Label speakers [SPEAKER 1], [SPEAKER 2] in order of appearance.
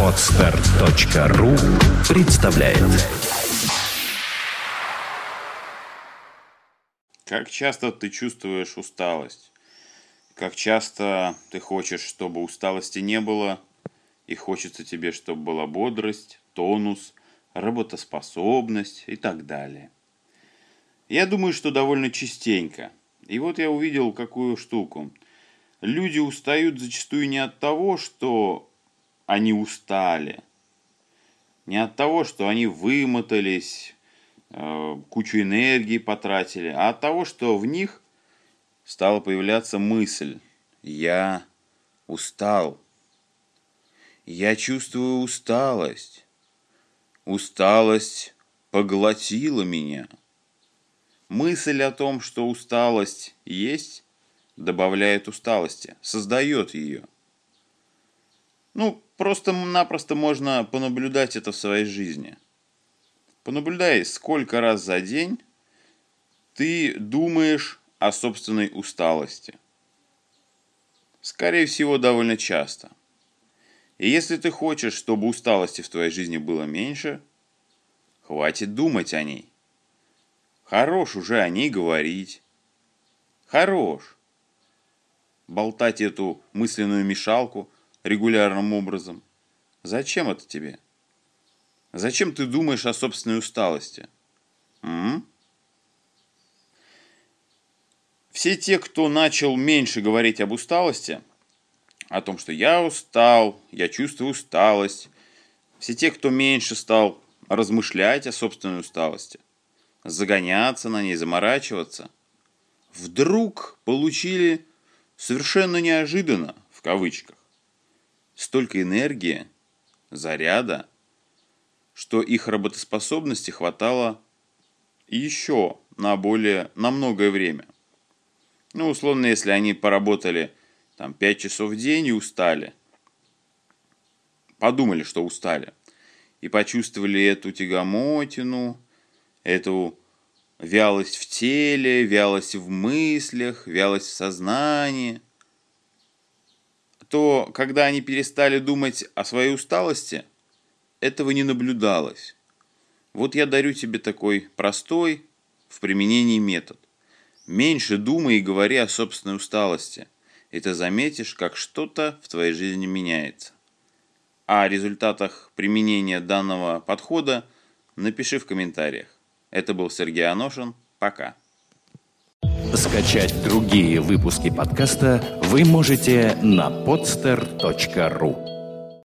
[SPEAKER 1] Отстар.ру представляет
[SPEAKER 2] Как часто ты чувствуешь усталость? Как часто ты хочешь, чтобы усталости не было, и хочется тебе, чтобы была бодрость, тонус, работоспособность и так далее. Я думаю, что довольно частенько. И вот я увидел какую штуку. Люди устают зачастую не от того, что они устали, не от того, что они вымотались, э, кучу энергии потратили, а от того, что в них стала появляться мысль «Я устал». Я чувствую усталость. Усталость поглотила меня. Мысль о том, что усталость есть, добавляет усталости, создает ее. Ну, просто-напросто можно понаблюдать это в своей жизни. Понаблюдай, сколько раз за день ты думаешь о собственной усталости. Скорее всего, довольно часто – и если ты хочешь, чтобы усталости в твоей жизни было меньше, хватит думать о ней. Хорош уже о ней говорить. Хорош. Болтать эту мысленную мешалку регулярным образом. Зачем это тебе? Зачем ты думаешь о собственной усталости? М? Все те, кто начал меньше говорить об усталости – о том, что я устал, я чувствую усталость. Все те, кто меньше стал размышлять о собственной усталости, загоняться на ней, заморачиваться, вдруг получили совершенно неожиданно, в кавычках, столько энергии, заряда, что их работоспособности хватало еще на более, на многое время. Ну, условно, если они поработали там 5 часов в день и устали. Подумали, что устали. И почувствовали эту тягомотину, эту вялость в теле, вялость в мыслях, вялость в сознании. То, когда они перестали думать о своей усталости, этого не наблюдалось. Вот я дарю тебе такой простой в применении метод. Меньше думай и говори о собственной усталости – и ты заметишь, как что-то в твоей жизни меняется. О результатах применения данного подхода напиши в комментариях. Это был Сергей Аношин. Пока.
[SPEAKER 1] Скачать другие выпуски подкаста вы можете на podster.ru